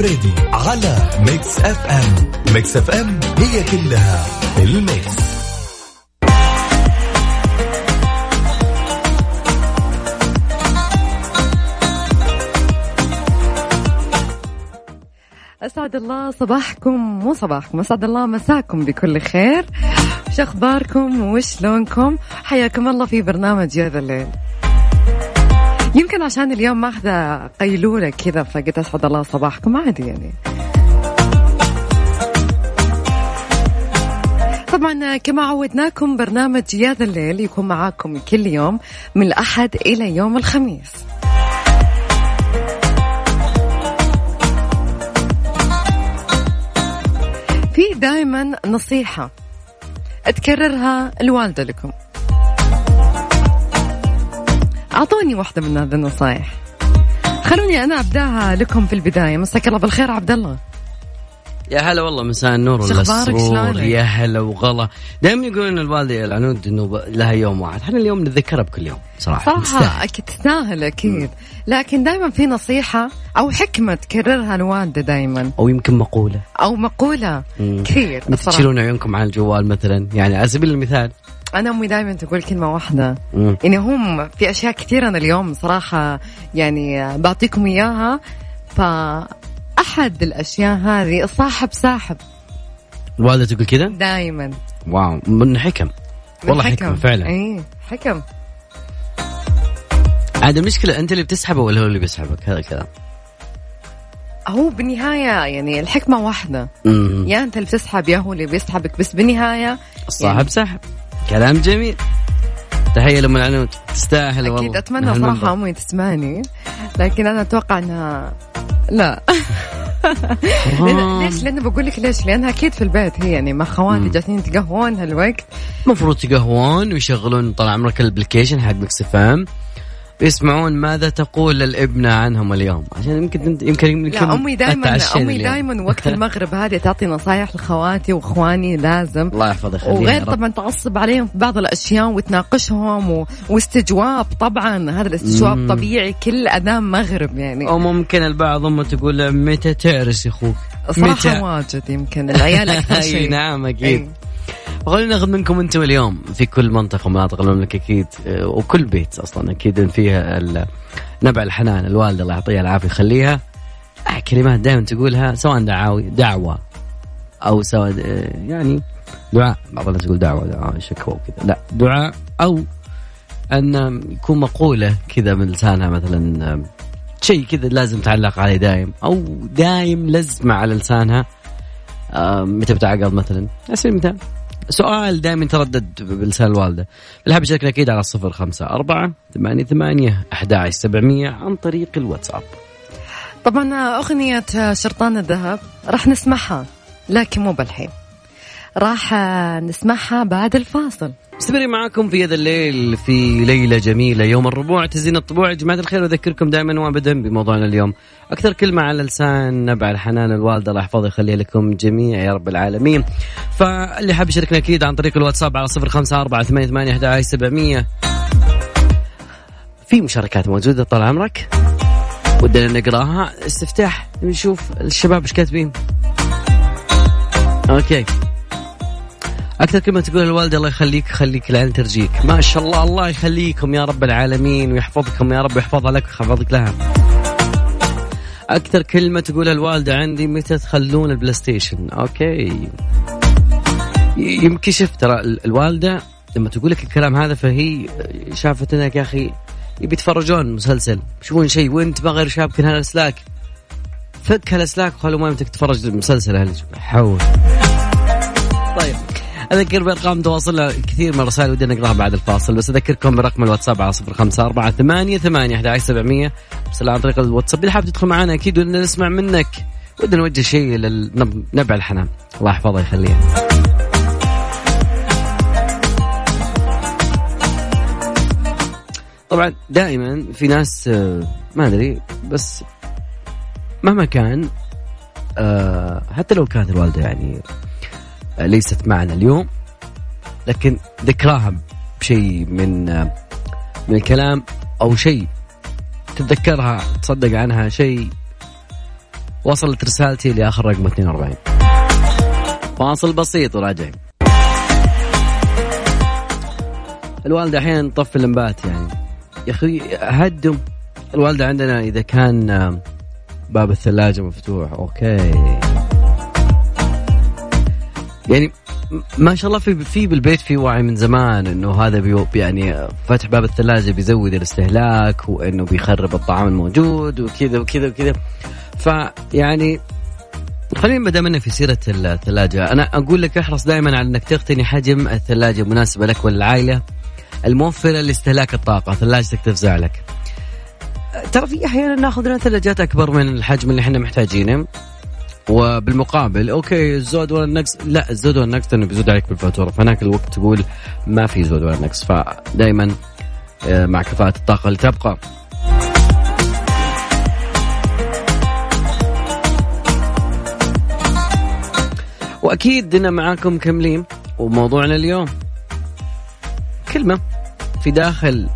الفريدي على ميكس اف ام. ميكس اف ام هي كلها الميكس. أسعد الله صباحكم مو صباحكم أسعد الله مساكم بكل خير. وش أخباركم؟ وشلونكم؟ حياكم الله في برنامج يا ذا الليل. يمكن عشان اليوم ماخذة قيلولة كذا فقلت أسعد الله صباحكم عادي يعني. طبعا كما عودناكم برنامج يا ذا الليل يكون معاكم كل يوم من الأحد إلى يوم الخميس. في دائما نصيحة تكررها الوالدة لكم. أعطوني واحدة من هذه النصائح خلوني أنا أبداها لكم في البداية. مساك الله بالخير عبد الله. يا هلا والله مساء النور؟ والسرور شلونك؟ يا هلا وغلا. دائما يقولون الوالدة العنود إنه لها يوم واحد. إحنا اليوم نتذكرها بكل يوم صراحة. صراحة تستاهل. أكيد تستاهل أكيد. لكن دائما في نصيحة أو حكمة تكررها الوالدة دائما. أو يمكن مقولة. أو مقولة مم. كثير. تشيلون عيونكم عن الجوال مثلا. يعني على سبيل المثال أنا أمي دائما تقول كلمة واحدة. مم. يعني هم في أشياء كثيرة أنا اليوم صراحة يعني بعطيكم إياها. فأحد الأشياء هذه الصاحب ساحب الوالدة تقول كذا؟ دائما واو. من حكم. والله حكمه فعلا. اي حكم. عاد المشكلة أنت اللي بتسحبه ولا هو اللي بيسحبك؟ هذا الكلام. هو بالنهاية يعني الحكمة واحدة. يا أنت اللي بتسحب يا هو اللي بيسحبك. بس بالنهاية الصاحب يعني- سحب كلام جميل تحية لام العنود تستاهل والله أكيد أتمنى. صراحة أمي تسمعني لكن أنا أتوقع أنها لا لأن-. ليش؟ لأنه بقول لك ليش؟ لأنها أكيد في البيت هي يعني مع خواتي جالسين يتقهون هالوقت المفروض تقهوون ويشغلون طال عمرك ال application حق ميكس اف ام يسمعون ماذا تقول للابنة عنهم اليوم. عشان يمكن انت يمكن يمكن لا أمي دائما اليوم. دائما وقت المغرب هذه تعطي نصايح لخواتي وإخواني لازم. الله يحفظ يخليها وغير. طبعا تعصب عليهم في بعض الأشياء وتناقشهم و... واستجواب طبعا هذا الاستجواب مم. طبيعي كل أذان مغرب يعني. أو ممكن البعض أمه تقول متى تعرس أخوك؟ صراحة واجد يمكن العيال اي شيء. نعم أكيد. إيه. خلينا ناخذ منكم أنتم اليوم في كل منطقة من مناطق المملكه أكيد آه، وكل بيت أصلا أكيد فيها نبع الحنان الوالدة الله يعطيها العافية يخليها. آه، كلمات دائما تقولها سواء دعاوي دعوة أو سواء آه، يعني دعاء. بعض الناس يقول دعوة دعاء شكوى وكذا. لا دعاء أو أن يكون مقولة كذا من لسانها مثلا شيء كذا لازم تعلق عليه دايم أو دايم لزمة على لسانها. متى بتعقد مثلا؟ على سبيل المثال سؤال دائما يتردد بلسان الوالدة. حاب يشاركنا أكيد على الصفر خمسة أربعة ثمانية ثمانية أحد عشر سبعمية عن طريق الواتساب. طبعا أغنية شرطان الذهب راح نسمعها لكن مو بالحين. راح نسمعها بعد الفاصل. مستمرين معاكم في هذا الليل في ليلة جميلة يوم الربوع تزين الطبوع. يا جماعة الخير أذكركم دائما وأبدا بموضوعنا اليوم. أكثر كلمة على لسان نبع الحنان الوالدة الله يحفظها يخليها لكم جميع يا رب العالمين. فاللي حاب يشاركنا أكيد عن طريق الواتساب على صفر خمسة أربعة ثمانية ثمانية أحد عشر سبعمية. في مشاركات موجودة طال عمرك؟ ودنا نقراها. استفتاح نشوف الشباب إيش كاتبين. okay. أكثر كلمة تقولها الوالدة الله يخليك خليك العين ترجيك. ما شاء الله الله يخليكم يا رب العالمين ويحفظكم يا رب ويحفظها لك ويحفظك لها. أكثر كلمة تقولها الوالدة عندي متى تخلون البلاي ستيشن؟ okay. يمكن شفت ترى ال- الوالدة لما تقول لك الكلام هذا فهي شافت إنك يا أخي يبي يتفرجون مسلسل يشوفون شيء وأنت ما غير شابك هالاسلاك فك هالاسلاك وخلوا ما يمتك تتفرج المسلسل حول. طيب. أذكر بأرقام تواصلنا كثير من الرسائل ودنا نقراها بعد الفاصل بس أذكركم برقم الواتساب على صفر خمسة أربعة ثمانية ثمانية أحد عشر سبعمية. ارسل عن طريق الواتساب. اللي حاب تدخل معنا أكيد ودنا نسمع منك. ودنا نوجه شيء للنبع الحنان. الله يحفظها يخليها طبعا دائما في ناس آه، ما أدري بس مهما كان آه، حتى لو كانت الوالدة يعني ليست معنا اليوم لكن ذكراها بشيء من آه، من الكلام أو شيء تتذكرها تصدق عنها شيء وصلت رسالتي لآخر رقم 42 فاصل بسيط وراجعين. الوالدة أحيانا تطفي اللمبات يعني. يا أخي هدم. الوالدة عندنا إذا كان باب الثلاجة مفتوح okay. يعني ما شاء الله في في بالبيت في وعي من زمان إنه هذا بي يعني فتح باب الثلاجة بيزود الاستهلاك وإنه بيخرب الطعام الموجود وكذا وكذا وكذا. فيعني خلينا ما دام في سيرة الثلاجة أنا أقول لك احرص دائما على إنك تقتني حجم الثلاجة مناسبة لك وللعائله الموفرة لاستهلاك الطاقة ثلاجتك تفزع لك. ترى في أحيانا ناخذ لنا ثلاجات أكبر من الحجم اللي إحنا محتاجينه. وبالمقابل أوكي الزود ولا النقص لا الزود ولا النقص انه بيزود عليك بالفاتورة. فهناك الوقت تقول ما في زود ولا نقص فدائما آه، مع كفاءة الطاقة اللي تبقى. وأكيد دنا معاكم كملين وموضوعنا اليوم. كلمة في داخل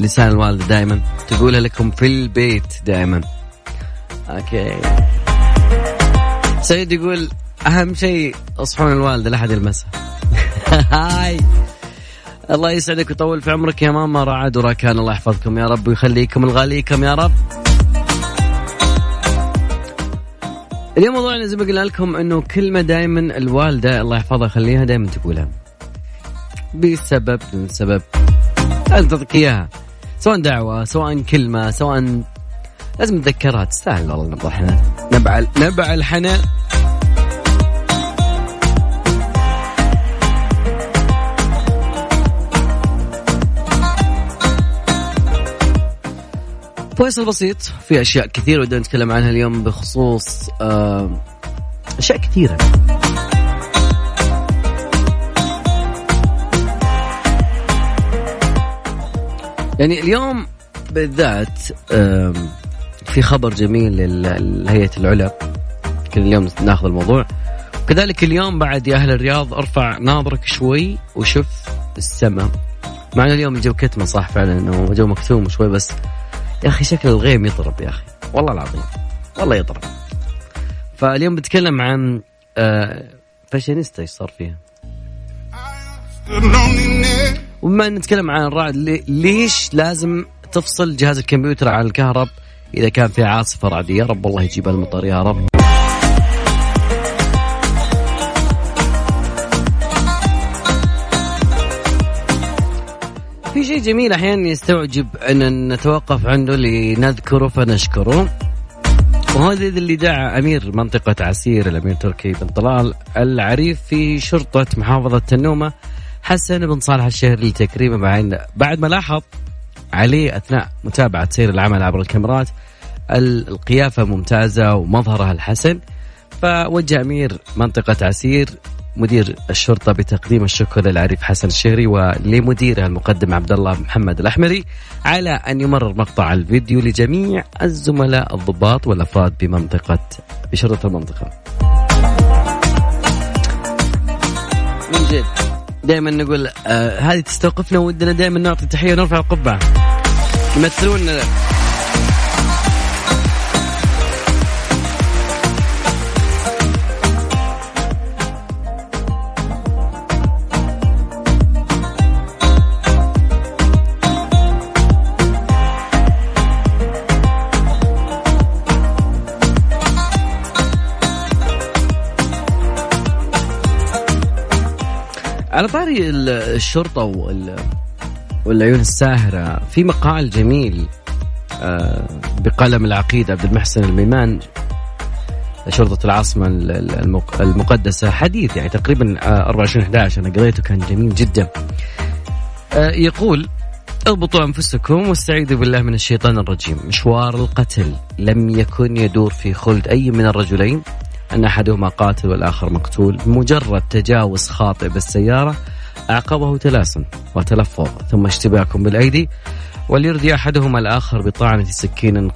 لسان الوالدة دائما تقولها لكم في البيت دائما أوكي. سعيد يقول أهم شيء أصحون الوالده لا احد يلمسها هاي. الله يسعدك ويطول في عمرك يا ماما. رعد وراكان. الله يحفظكم يا رب ويخليكم الغاليكم يا رب. اليوم موضوعنا زي ما قلنا لكم إنه كلمة دائما الوالدة الله يحفظها يخليها دائما تقولها. بسبب من سبب. أنت اياها سواء دعوة سواء كلمة سواء لازم تذكرها. تستاهل والله نبع الحنان نبع نبع الحنان فيصل بسيط في أشياء كثيرة ودنا نتكلم عنها اليوم بخصوص أشياء كثيرة. يعني اليوم بالذات في خبر جميل لهيئة العلا. كل اليوم ناخذ الموضوع. كذلك اليوم بعد يا أهل الرياض ارفع ناظرك شوي وشوف السماء مع اليوم الجو كتمة صح فعلا إنه جو مكتوم شوي بس يا أخي شكل الغيم يضرب يا أخي. والله العظيم. والله يضرب فاليوم بتكلم عن آه فاشينيستا إيش صار فيها؟ وبما نتكلم عن الرعد ليش لازم تفصل جهاز الكمبيوتر عن الكهرب؟ إذا كان في عاصفة رعدية يا رب الله يجيب المطر يا رب. في شيء جميل أحيانا يستوعب أن نتوقف عنده لنذكره فنشكره. وهذا اللي دعا أمير منطقة عسير الأمير تركي بن طلال العريف في شرطة محافظة تنومة حسن بن صالح الشهري لتكريمه بعد ما لاحظ عليه أثناء متابعة سير العمل عبر الكاميرات القيافة ممتازة ومظهرها الحسن فوجه أمير منطقة عسير مدير الشرطة بتقديم الشكر للعريف حسن الشهري ولمديره المقدم عبد الله محمد الأحمري على أن يمرر مقطع الفيديو لجميع الزملاء الضباط والأفراد بمنطقه بشرطة المنطقة. من جد دائما نقول آه هذه تستوقفنا ودنا دائما نعطي تحية ونرفع القبعة. يمثلون على طاري الشرطة والعيون الساهرة في مقال جميل آه، بقلم العقيد عبد المحسن الميمان شرطة العاصمة المقدسة حديث يعني تقريبا 24 11 أنا قريته كان جميل جدا. آه، يقول اضبطوا أنفسكم واستعيذوا بالله من الشيطان الرجيم. مشوار القتل لم يكن يدور في خلد أي من الرجلين أن أحدهما قاتل والآخر مقتول مجرد تجاوز خاطئ بالسيارة أعقبه تلاسن وتلفظ ثم اشتباك بالأيدي وليردي أحدهما الآخر بطعنة سكين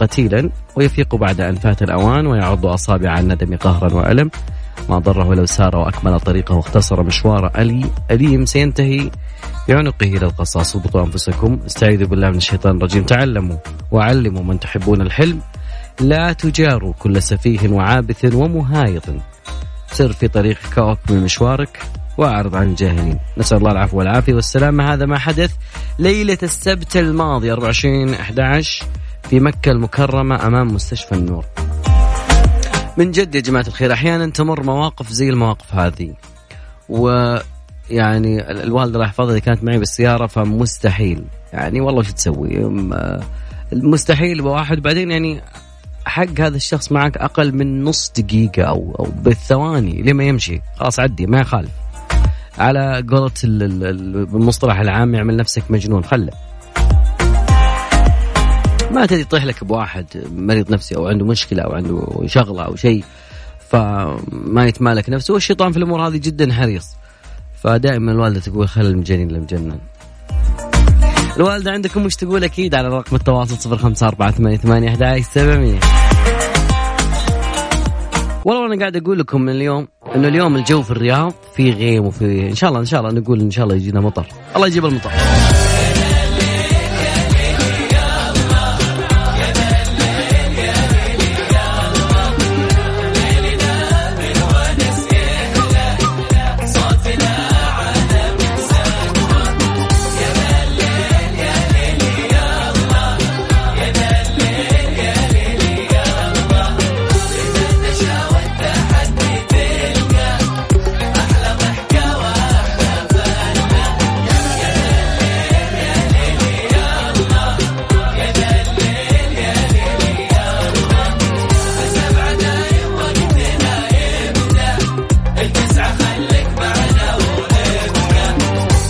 قتيلا ويفيق بعد أن فات الأوان ويعض أصابع الندم قهرا وألم. ما ضره لو سار وأكمل طريقه واختصر مشوار ألي أليم سينتهي في عنقه للقصاص اضبطوا أنفسكم. استعيذوا بالله من الشيطان الرجيم. تعلموا وعلموا من تحبون الحلم. لا تجاروا كل سفيه وعابث ومهايط. سر في طريقك واكمل مشوارك وأعرض عن الجاهلين نسأل الله العفو والعافية والسلامه هذا ما حدث ليلة السبت الماضي 24 11 في مكة المكرمة أمام مستشفى النور. من جد يا جماعة الخير أحيانا تمر مواقف زي المواقف هذه. ويعني الوالدة الله يحفظها كانت معي بالسيارة فمستحيل. يعني والله وش تسوي؟ مستحيل بواحد بعدين يعني حق هذا الشخص معك أقل من نص دقيقة أو أو بالثواني لما يمشي. خلاص عدي ما يخالف. على قولة المصطلح العام يعمل نفسك مجنون. خله. ما تدري يطيح لك بواحد مريض نفسي أو عنده مشكلة أو عنده شغلة أو شيء فما يتمالك نفسه. والشيطان في الأمور هذه جدا حريص. فدائما الوالده تقول خل المجانين للمجنن الوالدة عندكم وش تقول أكيد على رقم التواصل صفر خمسة أربعة ثمانية ثمانية أحد سبعمية. والله أنا قاعد أقول لكم من اليوم إنه اليوم الجو في الرياض في غيم وفي إن شاء الله إن شاء الله نقول إن شاء الله يجينا مطر. الله يجيب المطر.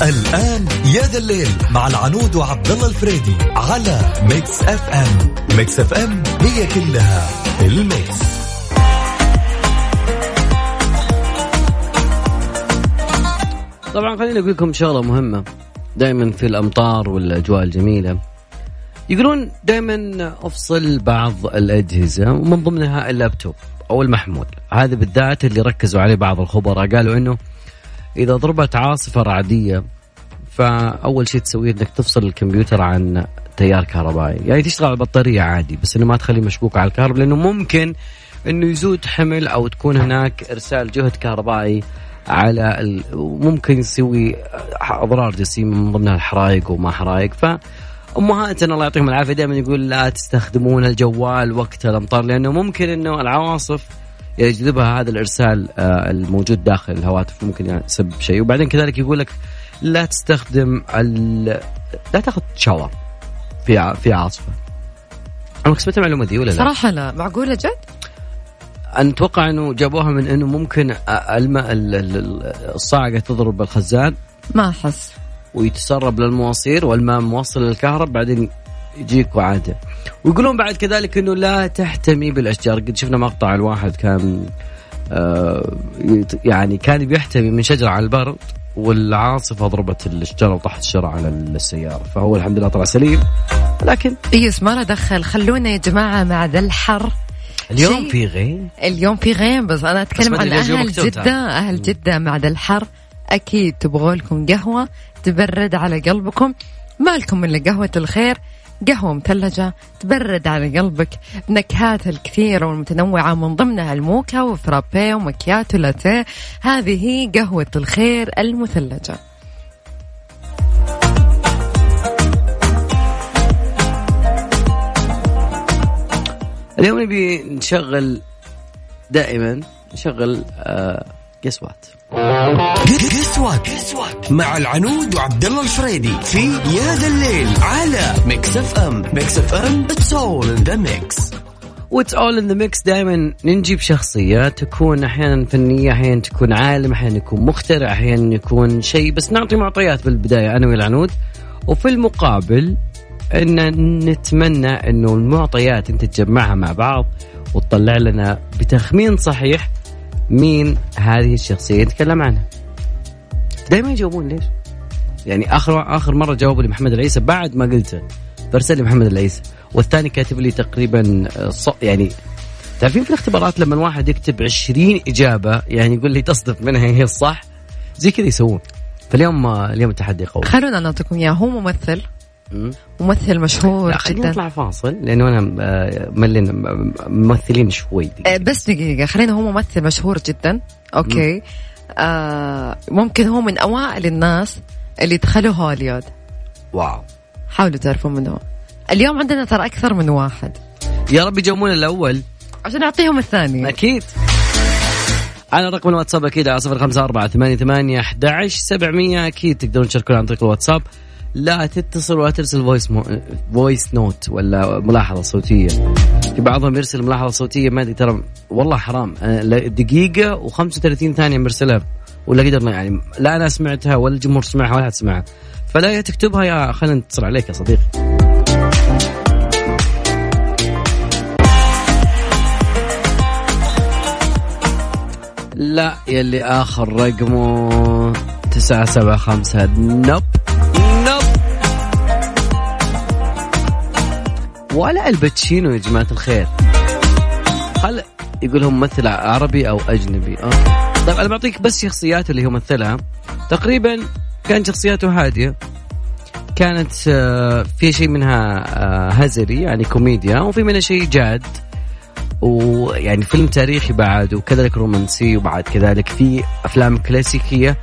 الليل مع العنود وعبد الله الفريدي على Mix FM Mix FM هي كلها ال mix. طبعا خليني أقول لكم شغلة مهمة. دائما في الأمطار والأجواء الجميلة. يقولون دائما أفصل بعض الأجهزة ومن ضمنها اللابتوب أو المحمول. هذا بالذات اللي ركزوا عليه بعض الخبراء. قالوا إنه إذا ضربت عاصفة رعدية فأول شيء تسويه إنك تفصل الكمبيوتر عن تيار كهربائي. يعني تشتغل على البطاريه عادي بس إنه ما تخليه مشبوك على الكهرباء لأنه ممكن إنه يزود حمل أو تكون هناك إرسال جهد كهربائي على ال... ممكن يسوي أضرار جسيمة من ضمنها الحرائق وما حرائق. ف أمهاتنا الله يعطيهم العافية دائما يقول لا تستخدمون الجوال وقت الأمطار لأنه ممكن إنه العواصف يجذبها هذا الإرسال آه، الموجود داخل الهواتف ممكن يسبب شيء وبعدين كذلك يقول لك لا تستخدم ال... لا تاخذ شاور في في عاصفة أنا سمعت المعلومة دي ولا لا؟ صراحة لا معقولة جد؟ أنا أتوقع إنه جابوها من إنه ممكن الماء الصاعقة تضرب الخزان ما أحس ويتسرب للمواصير والماء موصل للكهرب بعدين يجيك وعاده ويقولون بعد كذلك إنه لا تحتمي بالأشجار. قد شفنا مقطع الواحد كان آه يعني كان بيحتمي من شجرة على البرد والعاصفة ضربت الشجره وطاحت الشجره على السيارة. فهو الحمد لله طلع سليم. لكن إيوس ما له دخل. خلونا يا جماعة مع ذا الحر. اليوم في غيم اليوم في غيم بس أنا أتكلم عن أهل جدة. أهل جدة مع ذا الحر. أكيد تبغوا لكم قهوة. تبرد على قلبكم. ما لكم إلا قهوة الخير. قهوة مثلجة تبرد على قلبك نكهات الكثيرة والمتنوعة من ضمنها الموكا وفرابي ومكياتو لاتيه. هذه قهوة الخير المثلجة. اليوم نبي نشغل دائما نشغل قسوات. وات قسوات مع العنود وعبد الله الفريدي في يا ذا الليل على Mix FM Mix FM it's all in the mix و it's all in the mix دائما نجيب شخصية تكون أحيانا فنية أحيانا تكون عالم أحيانا يكون مخترع أحيانا يكون شيء. بس نعطي معطيات بالبداية أنا والعنود وفي المقابل إن نتمنى إنه المعطيات أنت تجمعها مع بعض وتطلع لنا بتخمين صحيح مين هذه الشخصية نتكلم عنها. دائما يجاوبون ليش؟ يعني آخر آخر مرة جاوبوا لي محمد العيسى بعد ما قلته فارسل لي محمد العيسى والثاني كاتب لي تقريبا آه، يعني تعرفين في الاختبارات لما الواحد يكتب 20 إجابة يعني يقول لي تصدف منها هي الصح زي كذا يسوون. فاليوم اليوم التحدي قوي. خلونا نعطيكم إياه هو ممثل مم. ممثل مشهور جدا. نطلع فاصل لأنه أنا آه، ملينا ممثلين شوي آه، دقيقة. بس دقيقة خلينا هو ممثل مشهور جدا. okay. آه ممكن هو من أوائل الناس اللي دخلوا هوليود. wow. حاولوا تعرفوا منه اليوم عندنا ترى أكثر من واحد. يا رب يجاوبون الأول. عشان نعطيهم الثاني أكيد. على رقم الواتساب أكيد على صفر خمسة أربعة ثمانية ثمانية أحد سبعمية. أكيد تقدرون تشاركون عن طريق الواتساب. لا تتصل ولا ترسل voice no... voice note ولا ملاحظة صوتية. في بعضهم يرسل ملاحظة صوتية ما أدري ترى والله حرام. أنا لا- دقيقة و35 ثانية مرسلها ولا قدرنا يعني لا أنا سمعتها ولا الجمهور سمعها ولا أحد سمعها. فلا يا تكتبها يا خلينا نتصل عليك يا صديقي. لا يلي آخر رقمه تسعة سبعة خمسة nope ولا آل باتشينو يا جماعة الخير. هل يقول هو ممثل عربي أو أجنبي. okay. طيب أنا بعطيك بس شخصيات اللي هو مثلها. تقريبا كانت شخصياته هادية. كانت آه، في شيء منها آه، هزلي يعني كوميديا وفي منها شيء جاد. ويعني فيلم تاريخي بعد وكذلك رومانسي وبعد كذلك في أفلام كلاسيكية.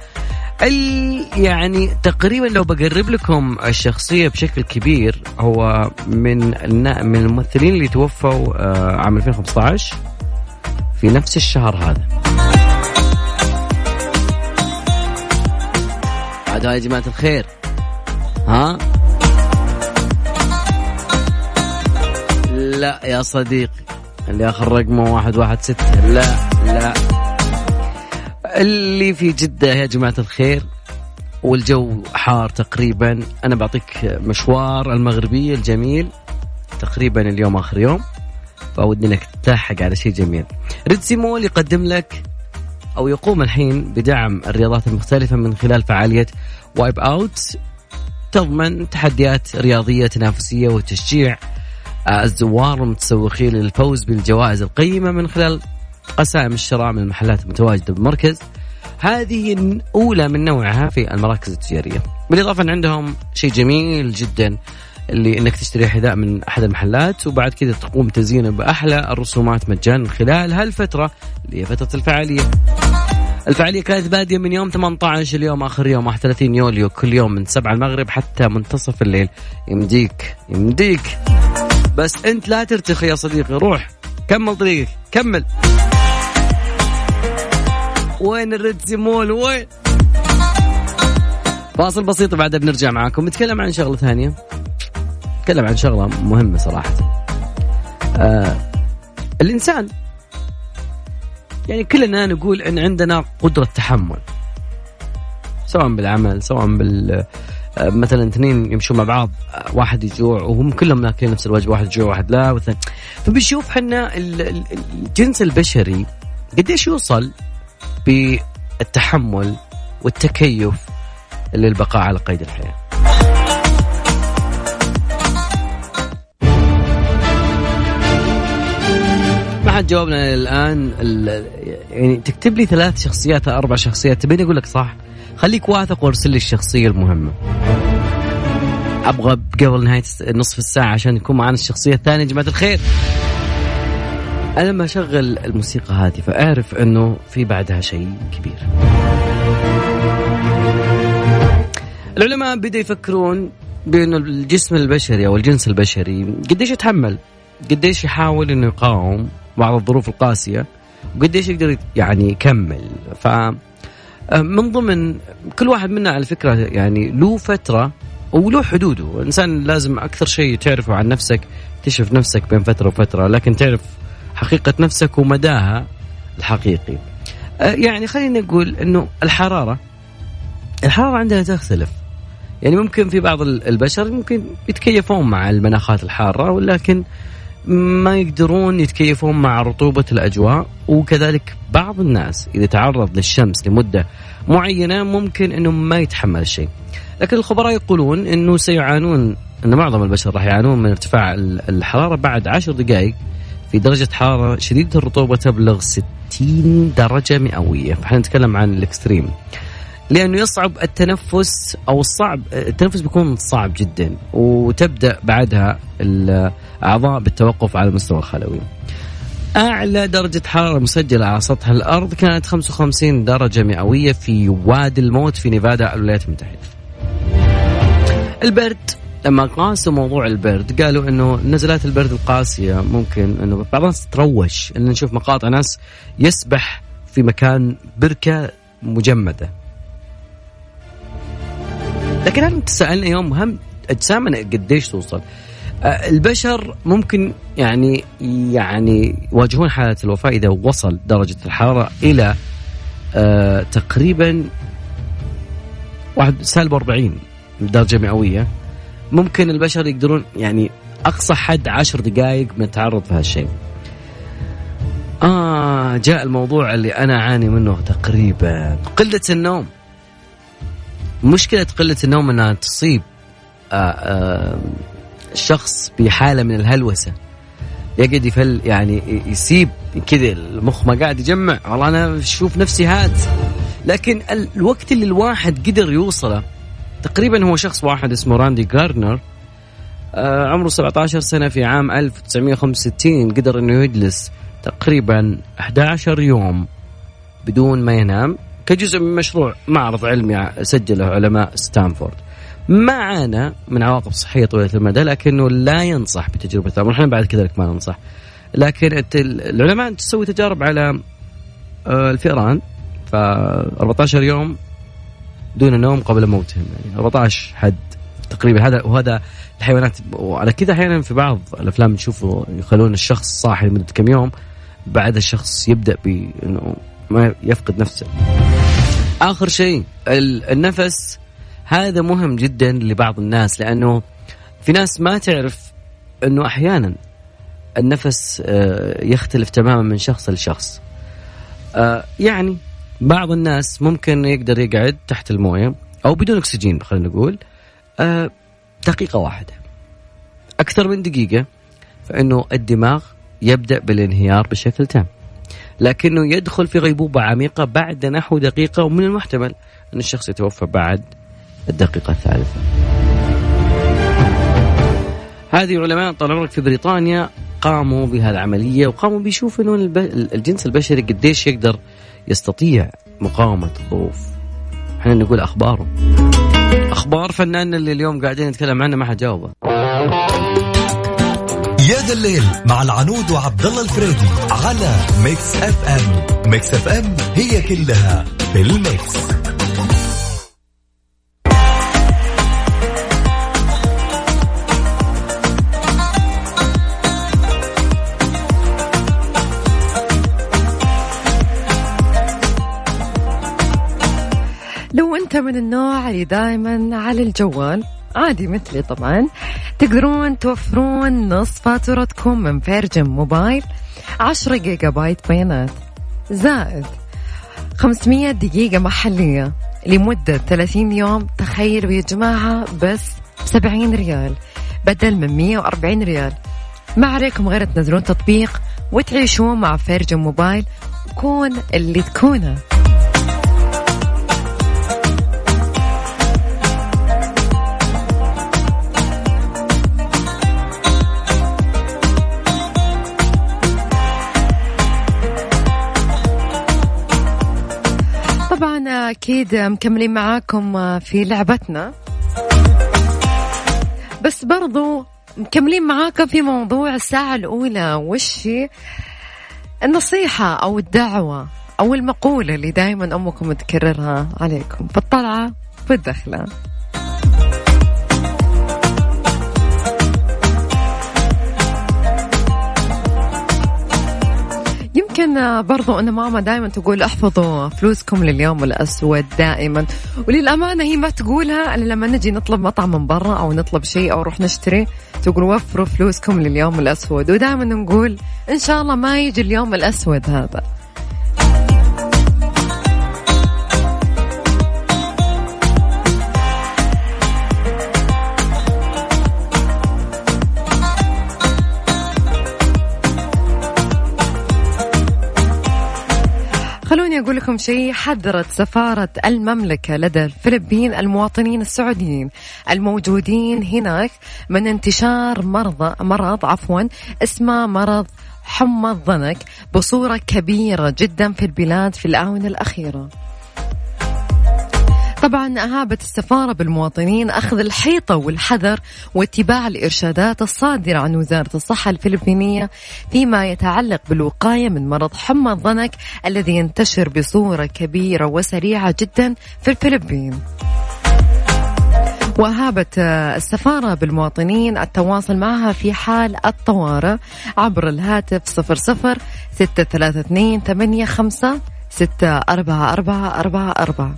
يعني تقريبا لو بقرب لكم الشخصية بشكل كبير هو من من الممثلين اللي توفوا آه، عام 2015 في نفس الشهر هذا. هذا يا جماعة الخير. ها؟ لا يا صديقي. اللي آخر رقمه واحد واحد ستة. لا لا. اللي في جدة يا جماعة الخير والجو حار تقريبا. أنا بعطيك مشوار المغربية الجميل تقريبا اليوم آخر يوم فودي إنك تلحق على شيء جميل. Red Sea Mall يقدم لك أو يقوم الحين بدعم الرياضات المختلفة من خلال فعالية Wipeout تضمن تحديات رياضية تنافسية وتشجيع الزوار والمتسوقين للفوز بالجوائز القيمة من خلال قسائم الشراء من المحلات المتواجدة بالمركز. هذه الأولى من نوعها في المراكز التجارية. بالإضافة أن عندهم شيء جميل جدا اللي إنك تشتري حذاء من أحد المحلات وبعد كذا تقوم تزيينه بأحلى الرسومات مجانا خلال هالفترة اللي هي فترة الفعالية. الفعالية كانت بادية من يوم 18 اليوم آخر يوم 31 يوليو كل يوم من 7 المغرب حتى منتصف الليل. يمديك يمديك. بس أنت لا ترتخي يا صديقي روح كمل طريقك كمل. وين الريد مول وين؟ فاصل بسيط بعدها بنرجع معاكم. نتكلم عن شغلة ثانية. نتكلم عن شغلة مهمة صراحة. آه الإنسان يعني كلنا نقول إن عندنا قدرة تحمل. سواء بالعمل سواء بال آه، مثلا اثنين يمشوا مع بعض آه، واحد يجوع وهم كلهم ماكلين نفس الوجبة واحد يجوع واحد لا والثاني فبنشوف حنا ال- ال- الجنس البشري قديش يوصل بالتحمل والتكيف للبقاء على قيد الحياة. ما حد جاوبنا الآن ال- يعني تكتب لي ثلاث شخصيات أربع شخصيات تبيني أقول لك صح؟ خليك واثق وارسل لي الشخصية المهمة. أبغى قبل نهاية نصف الساعة عشان يكون معنا الشخصية الثانية جماعة الخير. أنا لما أشغل الموسيقى هذه فأعرف إنه في بعدها شيء كبير. العلماء بدأوا يفكرون بأنه الجسم البشري أو الجنس البشري قديش يتحمل قديش يحاول أنه يقاوم بعض الظروف القاسية وقديش يقدر يعني يكمل. ف من ضمن كل واحد منا على فكرة يعني له فترة وله حدوده. الإنسان لازم أكثر شيء تعرفه عن نفسك تكتشف نفسك بين فترة وفترة لكن تعرف حقيقة نفسك ومداها الحقيقي. أه، يعني خلينا نقول أنه الحرارة الحرارة عندنا تختلف. يعني ممكن في بعض ال- البشر ممكن يتكيفون مع المناخات الحارة ولكن ما يقدرون يتكيفون مع رطوبة الأجواء. وكذلك بعض الناس إذا تعرض للشمس لمدة معينة ممكن أنه ما يتحمل الشيء لكن الخبراء يقولون أنه سيعانون أن معظم البشر راح يعانون من ارتفاع ال- الحرارة بعد عشر دقائق في درجة حرارة شديدة الرطوبة تبلغ 60 درجة مئوية فإحنا نتكلم عن الإكستريم لأنه يصعب التنفس أو الصعب التنفس بيكون صعب جدا وتبدأ بعدها الأعضاء بالتوقف على المستوى الخلوي. أعلى درجة حرارة مسجلة على سطح الأرض كانت 55 درجة مئوية في وادي الموت في نيفادا الولايات المتحدة. البرد لما قاسوا موضوع البرد قالوا إنه نزلات البرد القاسية ممكن إنه بعض الناس تروش. إن نشوف مقاطع ناس يسبح في مكان بركة مجمدة. لكن هل تسألني يوم هم أجسامنا قديش توصل؟ آه، البشر ممكن يعني يعني يواجهون حالة الوفاة إذا وصل درجة الحرارة إلى آه تقريبا واحد سالب 40 درجة مئوية. ممكن البشر يقدرون يعني أقصى حد عشر دقائق من التعرض في هالشيء. آه جاء الموضوع اللي أنا أعاني منه تقريبا قلة النوم. مشكلة قلة النوم أنها تصيب آه آه الشخص بحالة من الهلوسة. يقعد يفل يعني يسيب كذا المخ ما قاعد يجمع. والله أنا أشوف نفسي هات. لكن الوقت اللي الواحد قدر يوصله تقريبا هو شخص واحد اسمه راندي جاردنر آه عمره 17 سنة في عام 1965 قدر إنه يجلس تقريبا 11 يوم بدون ما ينام. كجزء من مشروع معرض علمي سجله علماء ستانفورد. ما عانى من عواقب صحية طويلة المدى لكنه لا ينصح بتجربة الأمر إحنا بعد كذلك ما ننصح. لكن العلماء تسوي تجارب على آه، الفئران. ف 14 يوم دون نوم قبل موتهم يعني 14 حد تقريبا هذا وهذا الحيوانات وعلى كذا أحيانا في بعض الأفلام نشوفه يخلون الشخص صاحي لمدة كم يوم بعد الشخص يبدأ بأنه ما يفقد نفسه. آخر شيء النفس هذا مهم جدا لبعض الناس لأنه في ناس ما تعرف أنه أحيانا النفس آه، يختلف تماما من شخص لشخص. آه، يعني بعض الناس ممكن يقدر يقعد تحت الموية أو بدون أكسجين خلينا نقول آه، دقيقة واحدة. أكثر من دقيقة فإنه الدماغ يبدأ بالانهيار بشكل تام. لكنه يدخل في غيبوبة عميقة بعد نحو دقيقة ومن المحتمل أن الشخص يتوفى بعد الدقيقة الثالثة. هذه علماء طال عمرك في بريطانيا قاموا بهذه العملية وقاموا بيشوفوا إنه الجنس البشري قديش يقدر يستطيع مقاومة الظروف. إحنا نقول أخباره. أخبار فناننا اللي اليوم قاعدين نتكلم عنه ما حد جاوبه. يا ذا الليل مع العنود وعبد الله الفريدي على Mix FM Mix FM هي كلها في ال mix أنت من النوع اللي دائما على الجوال عادي مثلي طبعا. تقدرون توفرون نص فاتورتكم من Virgin Mobile 10 جيجا بايت بيانات. زائد 500 دقيقة محلية لمدة 30 يوم. تخيلوا يا جماعة بس 70 ريال بدل من 140 ريال. ما عليكم غير تنزلون تطبيق وتعيشون مع Virgin Mobile. كون اللي تكونه. أكيد مكملين معاكم في لعبتنا. بس برضو مكملين معاكم في موضوع الساعة الأولى. وش النصيحة أو الدعوة أو المقولة اللي دائما أمكم تكررها عليكم؟ في الطلعة يمكن برضو أن ماما دائما تقول احفظوا فلوسكم لليوم الأسود دائما. وللأمانة هي ما تقولها إلا لما نجي نطلب مطعم من برا أو نطلب شيء أو نروح نشتري تقول وفروا فلوسكم لليوم الأسود. ودائما نقول إن شاء الله ما يجي اليوم الأسود هذا. أقول لكم شيء حذرت سفارة المملكة لدى الفلبين المواطنين السعوديين الموجودين هناك من انتشار مرض مرض عفوا اسمه مرض حمى الضنك بصورة كبيرة جدا في البلاد في الآونة الأخيرة. طبعا أهابت السفارة بالمواطنين أخذ الحيطة والحذر واتباع الإرشادات الصادرة عن وزارة الصحة الفلبينية فيما يتعلق بالوقاية من مرض حمى الضنك الذي ينتشر بصورة كبيرة وسريعة جدا في الفلبين. وأهابت السفارة بالمواطنين التواصل معها في حال الطوارئ عبر الهاتف 00 632 85 6 4 4 4 4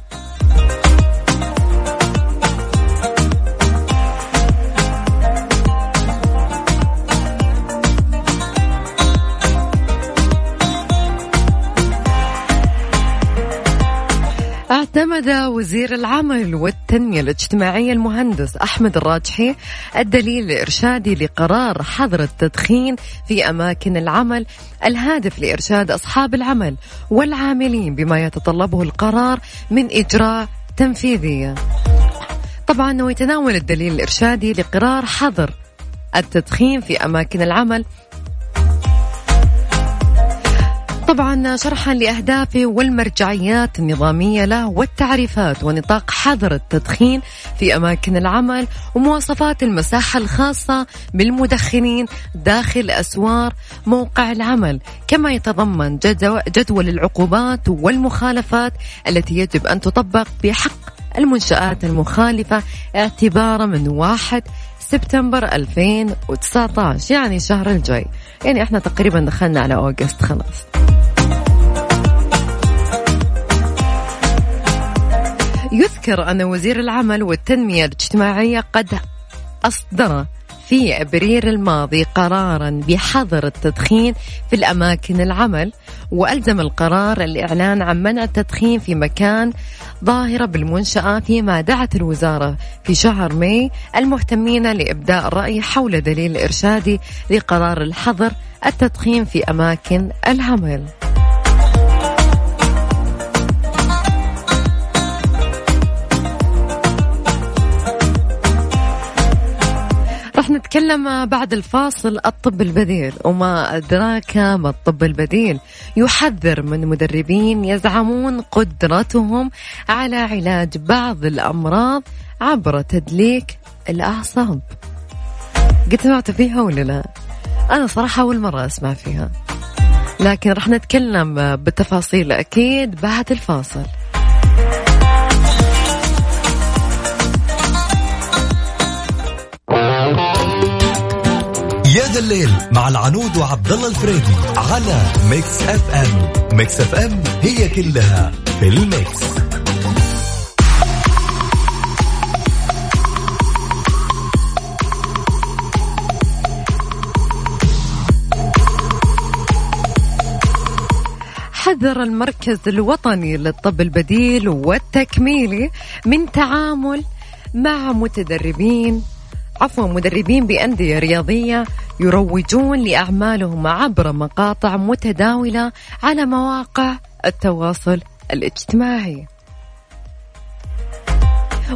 اعتمد وزير العمل والتنمية الاجتماعية المهندس أحمد الراجحي الدليل الإرشادي لقرار حظر التدخين في أماكن العمل الهادف لإرشاد أصحاب العمل والعاملين بما يتطلبه القرار من إجراء تنفيذية طبعا ويتناول الدليل الإرشادي لقرار حظر التدخين في أماكن العمل طبعا شرحا لأهدافه والمرجعيات النظامية له والتعريفات ونطاق حظر التدخين في أماكن العمل ومواصفات المساحة الخاصة بالمدخنين داخل أسوار موقع العمل. كما يتضمن جدول العقوبات والمخالفات التي يجب أن تطبق بحق المنشآت المخالفة اعتبارا من واحد سبتمبر 2019 يعني الشهر الجاي. يعني إحنا تقريبا دخلنا على أوغست خلاص. يذكر أن وزير العمل والتنمية الاجتماعية قد أصدر في إبريل الماضي قرارا بحظر التدخين في الأماكن العمل وألزم القرار الإعلان عن منع التدخين في مكان ظاهرة بالمنشاه فيما دعت الوزارة في شهر ماي المهتمين لإبداء الرأي حول دليل إرشادي لقرار الحظر التدخين في أماكن العمل. نتكلم بعد الفاصل الطب البديل. وما أدراك ما الطب البديل؟ يحذر من مدربين يزعمون قدرتهم على علاج بعض الأمراض عبر تدليك الأعصاب. قد سمعت فيها ولا لا؟ أنا صراحة أول مرة أسمع فيها. لكن راح نتكلم بالتفاصيل أكيد بعد الفاصل. يا ذا الليل مع العنود وعبد الله الفريدي على Mix FM. Mix FM هي كلها في الميكس. حذر المركز الوطني للطب البديل والتكميلي من تعامل مع متدربين عفوا مدربين بأندية رياضية يروجون لأعمالهم عبر مقاطع متداولة على مواقع التواصل الاجتماعي.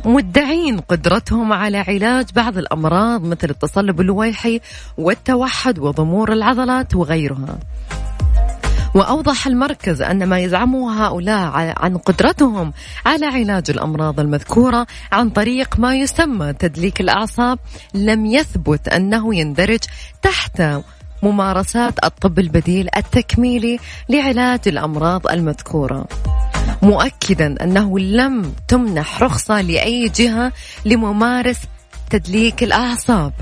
مدعين قدرتهم على علاج بعض الأمراض مثل التصلب اللويحي والتوحد وضمور العضلات وغيرها. وأوضح المركز أن ما يزعمه هؤلاء عن قدرتهم على علاج الأمراض المذكورة عن طريق ما يسمى تدليك الأعصاب لم يثبت أنه يندرج تحت ممارسات الطب البديل التكميلي لعلاج الأمراض المذكورة. مؤكدا أنه لم تمنح رخصة لأي جهة لممارس تدليك الأعصاب.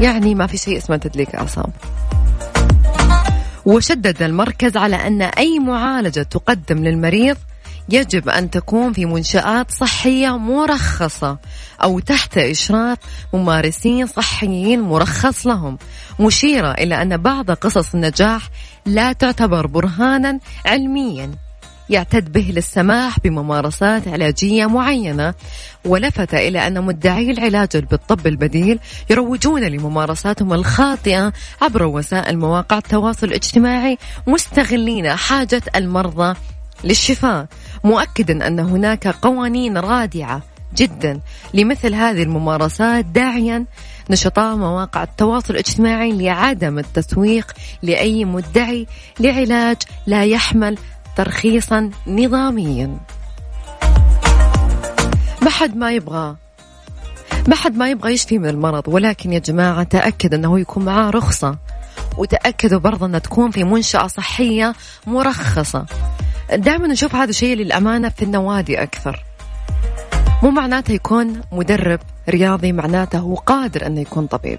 يعني ما في شيء اسمه تدليك أعصاب وشدد المركز على أن أي معالجة تقدم للمريض يجب أن تكون في منشآت صحية مرخصة أو تحت إشراف ممارسين صحيين مرخص لهم مشيرة إلى أن بعض قصص النجاح لا تعتبر برهانا علميا. يعتد به للسماح بممارسات علاجية معينة ولفت إلى أن مدعي العلاج بالطب البديل يروجون لممارساتهم الخاطئة عبر وسائل مواقع التواصل الاجتماعي مستغلين حاجة المرضى للشفاء. مؤكدا أن هناك قوانين رادعة جدا لمثل هذه الممارسات داعيا نشطاء مواقع التواصل الاجتماعي لعدم التسويق لأي مدعي لعلاج لا يحمل ترخيصا نظاميا. ما حد ما يبغى ما حد ما يبغى يشفي من المرض ولكن يا جماعة تأكد أنه يكون معاه رخصة وتأكدوا برضه أنها تكون في منشأة صحية مرخصة. دائما نشوف هذا الشيء للأمانة في النوادي أكثر. مو معناته يكون مدرب رياضي معناته هو قادر أنه يكون طبيب.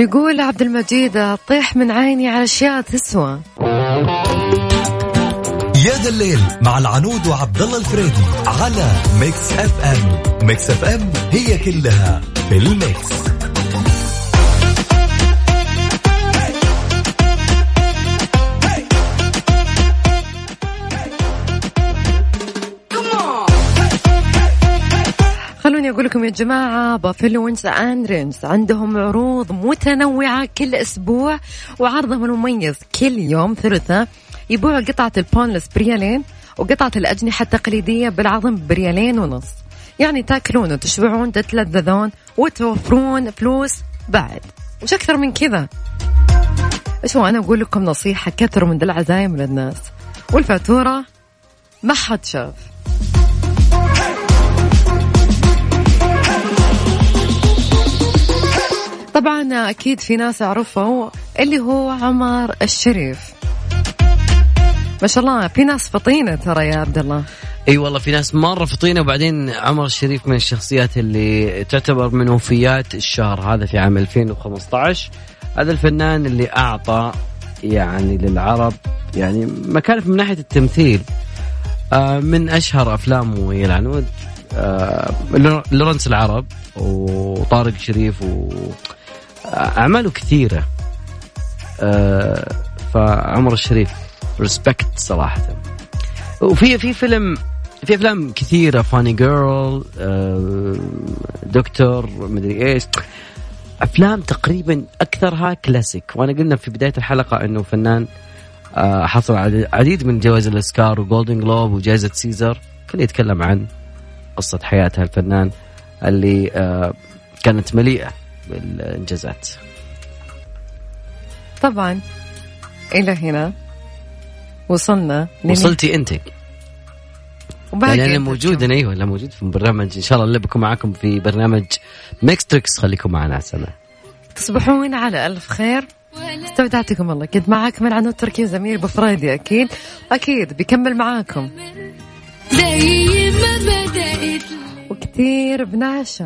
يقول عبد المجيد طيح من عيني على أشياء تسوى. يا ذا الليل مع العنود وعبد الله الفريدي على Mix FM. Mix FM هي كلها في ال mix. أقول لكم يا جماعة Buffalo Wings and Rings عندهم عروض متنوعة كل أسبوع وعرضهم المميز كل يوم ثلاثاء يبيعوا قطعة البونلس بريالين وقطعة الأجنحة التقليدية بالعظم بريالين ونص. يعني تأكلون وتشبعون تتلذذون وتوفرون فلوس بعد. وش أكثر من كذا. إيش هو أنا أقول لكم نصيحة كثروا من العزايم للناس. والفاتورة ما حد شاف. طبعا أكيد في ناس عرفوا اللي هو عمر الشريف. ما شاء الله في ناس فطينة ترى يا عبد الله. إي والله في ناس مرة فطينة وبعدين عمر الشريف من الشخصيات اللي تعتبر من وفيات الشهر هذا في عام 2015 هذا الفنان اللي أعطى يعني للعرب يعني مكانه من ناحية التمثيل آه، من أشهر أفلامه هي العنود آه، لورنس العرب وطارق شريف واعماله كثيرة. آه، فعمر الشريف respect صراحة. وفي في فيلم في أفلام كثيرة Funny Girl دكتور مدري إيش. أفلام تقريبا أكثرها كلاسيك وأنا قلنا في بداية الحلقة إنه فنان آه، حصل على عديد من جوائز الأوسكار وجولدن جلوب وجائزة سيزر كله يتكلم عن قصة حياة الفنان اللي آه، كانت مليئة بالانجازات طبعا إلى هنا وصلنا وصلتي أنت. يعني أنا موجود أنا أيوه أنا موجود في برنامج إن شاء الله اللي بكون معاكم في برنامج ميكس تريكس خليكم معنا سنة تصبحون على ألف خير. استودعتكم الله. كنت معاكم من عنود تركي زميل بفريدي أكيد. أكيد بيكمل معاكم. زي ما بدأت. وكثير بنعشى